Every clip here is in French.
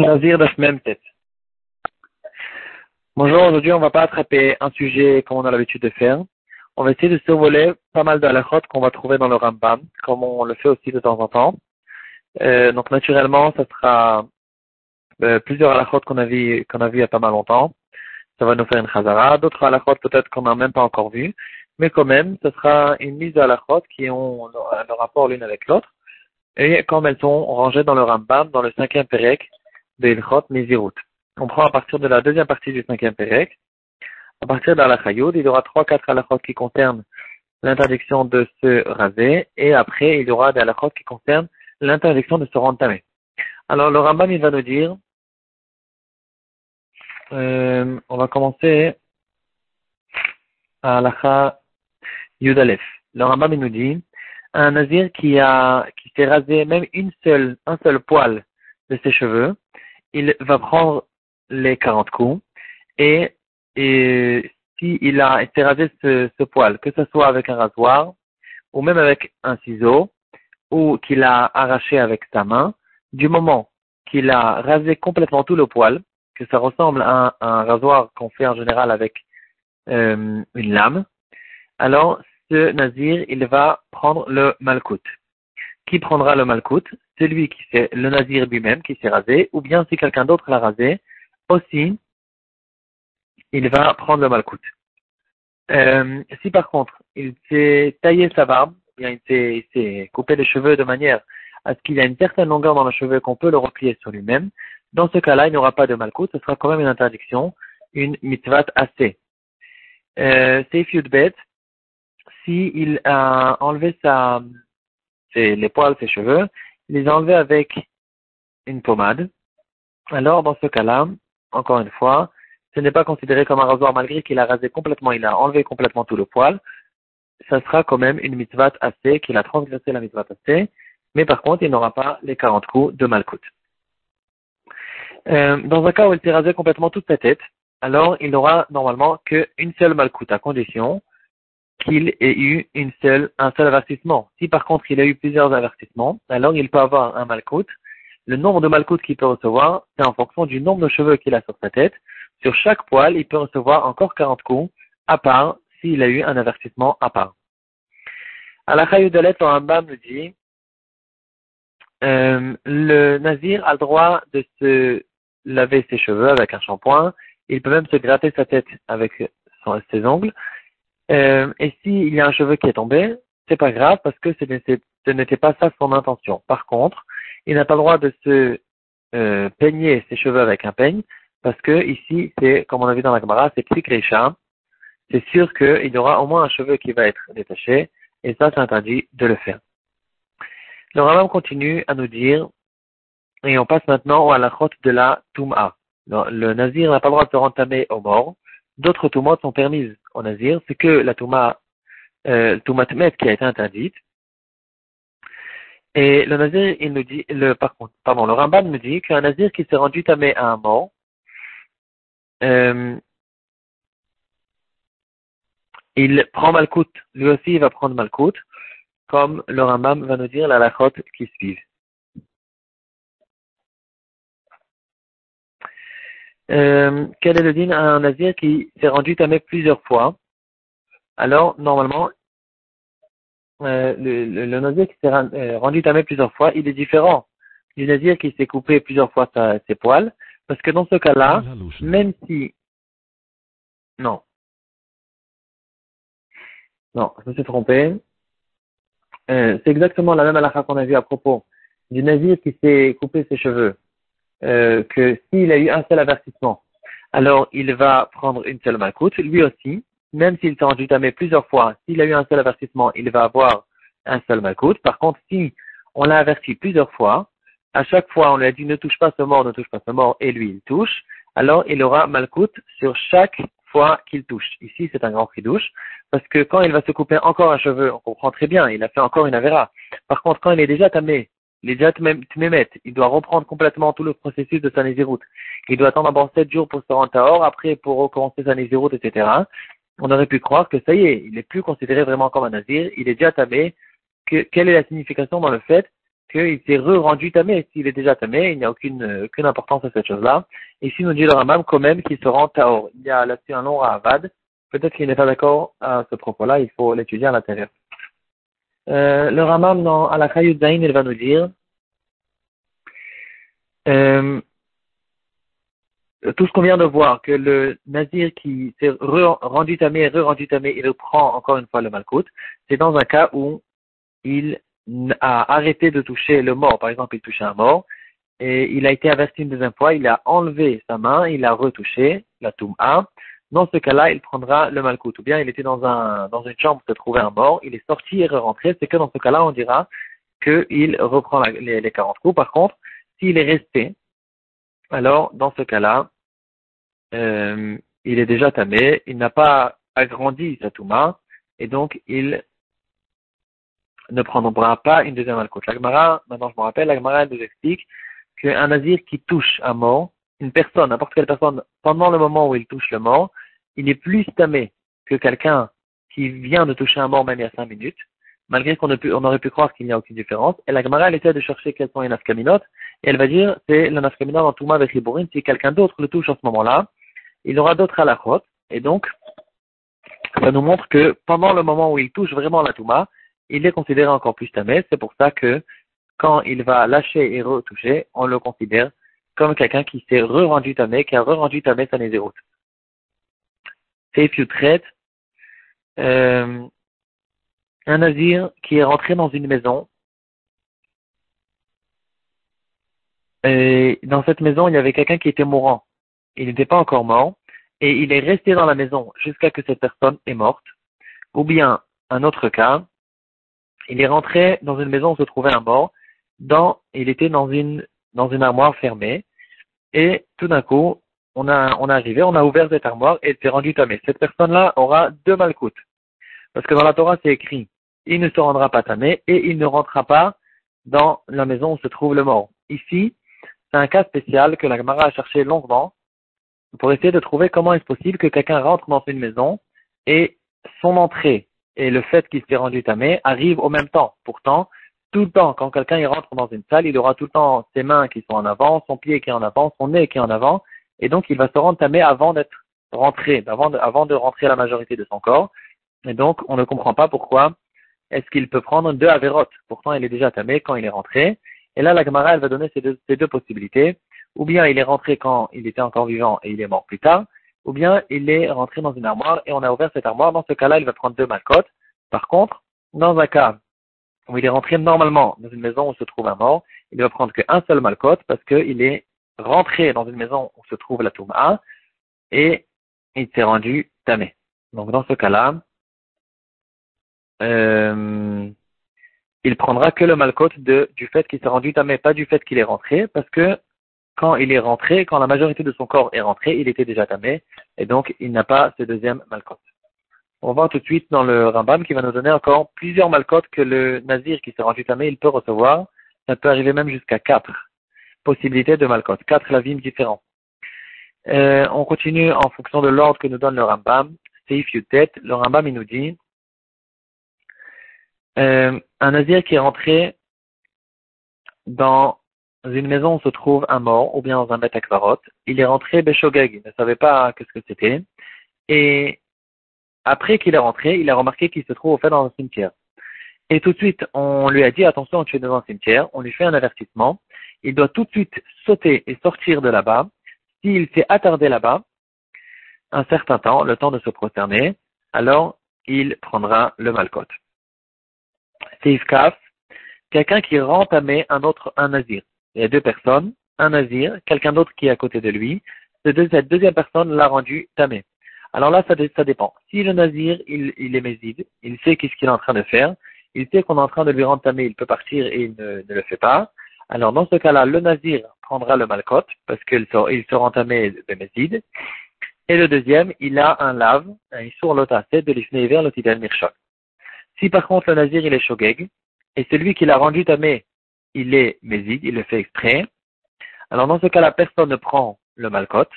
Nazir de même tête. Bonjour, aujourd'hui on va pas attraper un sujet comme on a l'habitude de faire. On va essayer de survoler pas mal de halachot qu'on va trouver dans le Rambam, comme on le fait aussi de temps en temps. Euh, donc naturellement, ça sera euh, plusieurs halachot qu'on a vu qu'on a vu il y a pas mal longtemps. Ça va nous faire une chazara. D'autres halachot peut-être qu'on n'a même pas encore vu. Mais quand même, ce sera une mise halachot qui ont le rapport l'une avec l'autre. Et comme elles sont rangées dans le Rambam, dans le cinquième Pérec, de Ilchot Mizirut. On prend à partir de la deuxième partie du cinquième Pérec. À partir de la il y aura trois, quatre halachot qui concernent l'interdiction de se raser, et après, il y aura des halachot qui concernent l'interdiction de se rentamer. Alors, le Rambam, il va nous dire, euh, on va commencer à halakha Yudalef. Le Rambam, il nous dit, un nazir qui a, qui s'est rasé même une seule, un seul poil de ses cheveux, il va prendre les 40 coups et, et s'il a été rasé ce, ce, poil, que ce soit avec un rasoir ou même avec un ciseau ou qu'il a arraché avec sa main, du moment qu'il a rasé complètement tout le poil, que ça ressemble à un, rasoir qu'on fait en général avec euh, une lame, alors ce nazir, il va prendre le malkout. Qui prendra le malkout Celui qui c'est le nazir lui-même qui s'est rasé, ou bien si quelqu'un d'autre l'a rasé, aussi, il va prendre le malkout. Euh, si par contre, il s'est taillé sa barbe, bien il s'est coupé les cheveux de manière à ce qu'il a une certaine longueur dans le cheveu qu'on peut le replier sur lui-même, dans ce cas-là, il n'y aura pas de malkout, ce sera quand même une interdiction, une mitzvah assez. Euh, c'est bête, si il a enlevé sa, les poils, ses cheveux, il les a enlevés avec une pommade. Alors, dans ce cas-là, encore une fois, ce n'est pas considéré comme un rasoir malgré qu'il a rasé complètement, il a enlevé complètement tout le poil. Ça sera quand même une mitzvah assez, qu'il a transgressé la mitzvah assez, mais par contre, il n'aura pas les 40 coups de malkout. Euh, dans un cas où il s'est rasé complètement toute sa tête, alors il n'aura normalement qu'une seule malkout, à condition qu'il ait eu une seule, un seul avertissement. Si par contre il a eu plusieurs avertissements, alors il peut avoir un malcoute. Le nombre de malcoutes qu'il peut recevoir, c'est en fonction du nombre de cheveux qu'il a sur sa tête. Sur chaque poil, il peut recevoir encore 40 coups, à part s'il a eu un avertissement à part. À la Chayudalet, le Rambam nous dit, euh, le nazir a le droit de se laver ses cheveux avec un shampoing, il peut même se gratter sa tête avec ses ongles, euh, et s'il y a un cheveu qui est tombé, c'est pas grave parce que ce n'était pas ça son intention. Par contre, il n'a pas le droit de se euh, peigner ses cheveux avec un peigne parce que ici, c'est, comme on a vu dans la caméra, c'est psikresha. C'est sûr qu'il y aura au moins un cheveu qui va être détaché et ça, c'est interdit de le faire. Le Rambam continue à nous dire, et on passe maintenant à la route de la Touma. Le, nazir n'a pas le droit de se rentamer au mort. D'autres Toumot sont permises au nazir, c'est que la Touma, euh, Toumatmet qui a été interdite. Et le nazir, il nous dit, le, par contre, pardon, le Ramban nous dit qu'un nazir qui s'est rendu tamé à un mort, euh, il prend Malkout. Lui aussi, il va prendre Malkout, comme le Rambam va nous dire la lachot qui suit. Euh, quel est le din à un nazir qui s'est rendu tamé plusieurs fois? Alors, normalement, euh, le, le, nazir qui s'est euh, rendu tamé plusieurs fois, il est différent du nazir qui s'est coupé plusieurs fois ses poils, parce que dans ce cas-là, même si... Non. Non, je me suis trompé. Euh, c'est exactement la même halakha qu'on a vu à propos du nazir qui s'est coupé ses cheveux euh, que s'il a eu un seul avertissement, alors il va prendre une seule malcoute, lui aussi, même s'il s'est rendu tamé plusieurs fois, s'il a eu un seul avertissement, il va avoir un seul malcoute. Par contre, si on l'a averti plusieurs fois, à chaque fois on lui a dit ne touche pas ce mort, ne touche pas ce mort, et lui il touche, alors il aura malcoute sur chaque fois qu'il touche. Ici, c'est un grand douche, parce que quand il va se couper encore un cheveu, on comprend très bien, il a fait encore une avéra. Par contre, quand il est déjà tamé il doit reprendre complètement tout le processus de sa nésiroute. Il doit attendre d'abord sept jours pour se rendre à or, après pour recommencer sa nésiroute, etc. On aurait pu croire que ça y est, il n'est plus considéré vraiment comme un nazir, il est déjà tamé. Que, quelle est la signification dans le fait qu'il s'est re-rendu tamé? S'il est déjà tamé, il n'y a aucune, aucune importance à cette chose-là. Ici, nous dit le Ramam quand même qu'il se rend taor. Il y a là-dessus un long ravad. Peut-être qu'il n'est pas d'accord à ce propos-là, il faut l'étudier à l'intérieur. Euh, le Ramam dans Alakha Zain, il va nous dire euh, tout ce qu'on vient de voir, que le nazir qui s'est rendu tamé re-rendu tamé, il reprend encore une fois le malkout, c'est dans un cas où il a arrêté de toucher le mort. Par exemple, il touchait un mort, et il a été averti une deuxième fois, il a enlevé sa main, il a retouché la touma. Dans ce cas-là, il prendra le malkout. Ou bien il était dans, un, dans une chambre, se trouvait un mort, il est sorti et re-rentré. C'est que dans ce cas-là, on dira qu'il reprend les, les 40 coups. Par contre, s'il est resté, alors dans ce cas-là, euh, il est déjà tamé, il n'a pas agrandi sa touma, et donc il ne prendra pas une deuxième alcool. L'Agmara, maintenant je me rappelle, l'Agmara nous explique qu'un nazir qui touche un mort, une personne, n'importe quelle personne, pendant le moment où il touche le mort, il est plus tamé que quelqu'un qui vient de toucher un mort même il y a cinq minutes, malgré qu'on on aurait pu croire qu'il n'y a aucune différence. Et la Gemara, elle essaie de chercher quelles sont les nafkaminotes, et elle va dire, c'est la nafkaminote en Touma avec Ribourine, si quelqu'un d'autre le touche en ce moment-là, il aura d'autres halachot, et donc, ça nous montre que pendant le moment où il touche vraiment la Touma, il est considéré encore plus tamé. C'est pour ça que quand il va lâcher et retoucher, on le considère comme quelqu'un qui s'est re-rendu tamé, qui a re-rendu tamé sa nézéroute. Traites euh, un nazir qui est rentré dans une maison. Et dans cette maison, il y avait quelqu'un qui était mourant. Il n'était pas encore mort. Et il est resté dans la maison jusqu'à que cette personne est morte. Ou bien, un autre cas, il est rentré dans une maison où se trouvait un mort. Dans, il était dans une, dans une armoire fermée. Et tout d'un coup, on a, on est arrivé, on a ouvert cette armoire et s'est rendu tamé. Cette personne-là aura deux malcoutes. Parce que dans la Torah, c'est écrit, il ne se rendra pas tamé et il ne rentrera pas dans la maison où se trouve le mort. Ici, c'est un cas spécial que la Gemara a cherché longuement pour essayer de trouver comment est-ce possible que quelqu'un rentre dans une maison et son entrée et le fait qu'il s'est rendu tamé arrivent au même temps. Pourtant, tout le temps, quand quelqu'un rentre dans une salle, il aura tout le temps ses mains qui sont en avant, son pied qui est en avant, son nez qui est en avant, et donc il va se rendre tamé avant d'être rentré, avant de, avant de rentrer la majorité de son corps. Et donc, on ne comprend pas pourquoi est-ce qu'il peut prendre deux avérotes. Pourtant, il est déjà tamé quand il est rentré. Et là, la Gemara, elle va donner ces deux, ces deux possibilités. Ou bien il est rentré quand il était encore vivant et il est mort plus tard, ou bien il est rentré dans une armoire et on a ouvert cette armoire. Dans ce cas-là, il va prendre deux malcotes. Par contre, dans un cas où il est rentré normalement dans une maison où se trouve un mort, il ne va prendre qu'un seul malcote parce qu'il est rentré dans une maison où se trouve la Touma et il s'est rendu tamé. Donc dans ce cas-là, euh, il prendra que le malcote du fait qu'il s'est rendu tamé, pas du fait qu'il est rentré, parce que quand il est rentré, quand la majorité de son corps est rentré, il était déjà tamé, et donc il n'a pas ce deuxième malcote. On va tout de suite dans le Rambam qui va nous donner encore plusieurs malcotes que le nazir qui s'est rendu tamé, il peut recevoir. Ça peut arriver même jusqu'à quatre possibilités de malcote, quatre lavim différents. Euh, on continue en fonction de l'ordre que nous donne le Rambam. Seif Yutet, le Rambam il nous dit euh, un nazir qui est rentré dans une maison où se trouve un mort, ou bien dans un bête il est rentré Beshogeg, il ne savait pas qu'est-ce que c'était, et après qu'il est rentré, il a remarqué qu'il se trouve au fait dans un cimetière. Et tout de suite, on lui a dit, attention, tu es dans un cimetière, on lui fait un avertissement, il doit tout de suite sauter et sortir de là-bas. S'il s'est attardé là-bas, un certain temps, le temps de se prosterner, alors il prendra le malcote. C'est quelqu'un qui rentamait un autre, un nazir. Il y a deux personnes, un nazir, quelqu'un d'autre qui est à côté de lui. Cette deuxième personne l'a rendu tamé. Alors là, ça, dépend. Si le nazir, il, est méside, il sait qu'est-ce qu'il est en train de faire, il sait qu'on est en train de lui rendre il peut partir et il ne le fait pas. Alors dans ce cas-là, le nazir prendra le malcote parce qu'il se, il se rend tamé de méside. Et le deuxième, il a un lave, un issour lotasset de l'ifnei vers le. Si par contre le nazir, il est shogeg, et celui qui l'a rendu tamé, il est méside, il le fait exprès. Alors dans ce cas-là, personne ne prend le malcote,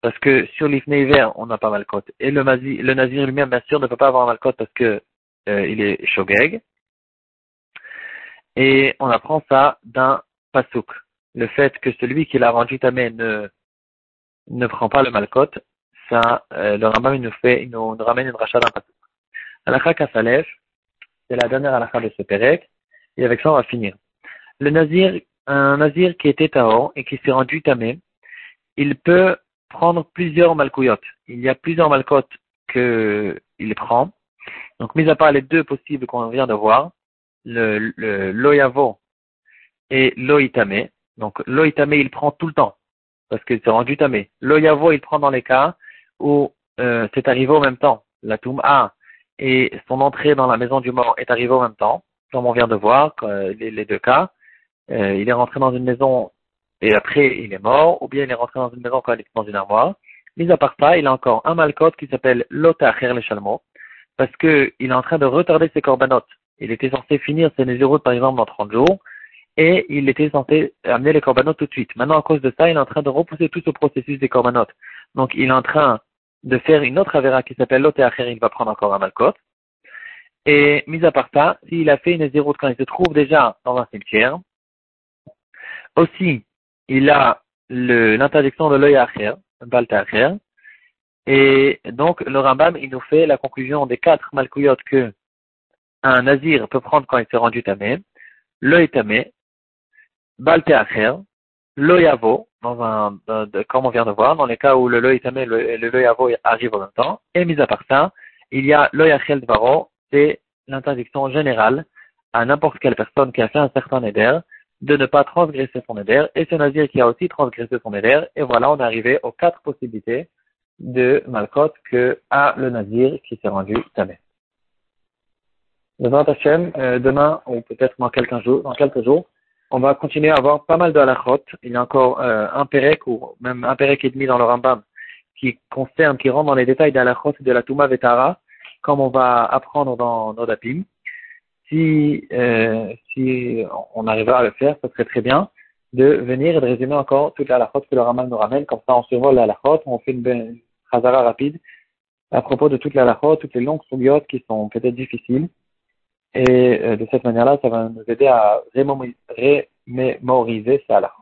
parce que sur l'ifné hiver, on n'a pas malcote. Et le, le nazir lui-même, bien sûr, ne peut pas avoir un parce que euh, il est shogeg. Et on apprend ça d'un pasouk. Le fait que celui qui l'a rendu tamé ne, ne prend pas le malcote, ça, euh, le Rambam, nous fait, il nous, ramène une rachat d'un pasouk. Alakha Kassalef, c'est la dernière alakha de ce Pérec, et avec ça on va finir. Le nazir, un nazir qui était Tao et qui s'est rendu tamé, il peut prendre plusieurs malkouyotes. Il y a plusieurs malcotes qu'il prend. Donc, mis à part les deux possibles qu'on vient de voir, le, loyavo et loitame. Donc, loitame, il prend tout le temps, parce qu'il s'est rendu tamé. Loyavo, il prend dans les cas où euh, c'est arrivé au même temps. La A et son entrée dans la maison du mort est arrivée au même temps, comme on vient de voir, les, deux cas. Euh, il est rentré dans une maison et après il est mort, ou bien il est rentré dans une maison quand il était dans une armoire. Mis à part ça, il a encore un malcote qui s'appelle l'otacher le chalmo, parce qu'il est en train de retarder ses corbanotes. Il était censé finir ses nésiroutes par exemple dans 30 jours, et il était censé amener les corbanotes tout de suite. Maintenant, à cause de ça, il est en train de repousser tout ce processus des corbanotes. Donc, il est en train de faire une autre avéra qui s'appelle l'otacher, il va prendre encore un malcote. Et mis à part ça, s'il a fait une nésiroute quand il se trouve déjà dans un cimetière, aussi, il a l'interdiction de l'œil acher, acher, et donc le Rambam, il nous fait la conclusion des quatre malkouyotes que un nazir peut prendre quand il s'est rendu tamé, l'œil tamé, acher, l'œil avo, dans un, comme on vient de voir, dans les cas où le l'œil tamé et le l'œil avo arrivent en même temps, et mis à part ça, il y a l'œil achel dvaro, c'est l'interdiction générale à n'importe quelle personne qui a fait un certain éder de ne pas transgresser son éder, et ce nazir qui a aussi transgressé son éder, et voilà, on est arrivé aux quatre possibilités de Malkot que a le nazir qui s'est rendu tamé. Devant Hachem, euh, demain, ou peut-être dans quelques jours, dans quelques jours, on va continuer à avoir pas mal de halachot. Il y a encore euh, un pérec, ou même un pérec et demi dans le Rambam, qui concerne, qui rentre dans les détails d'halachot de la Touma Vetara, comme on va apprendre dans nos dapim si, euh, si on arrivera à le faire, ce serait très bien de venir et de résumer encore toute la que le Ramal nous ramène. Comme ça, on survole la halachot, on fait une chazara rapide à propos de toute la toutes les longues soubiotes qui sont peut-être difficiles. Et euh, de cette manière-là, ça va nous aider à remémoriser ces halachot.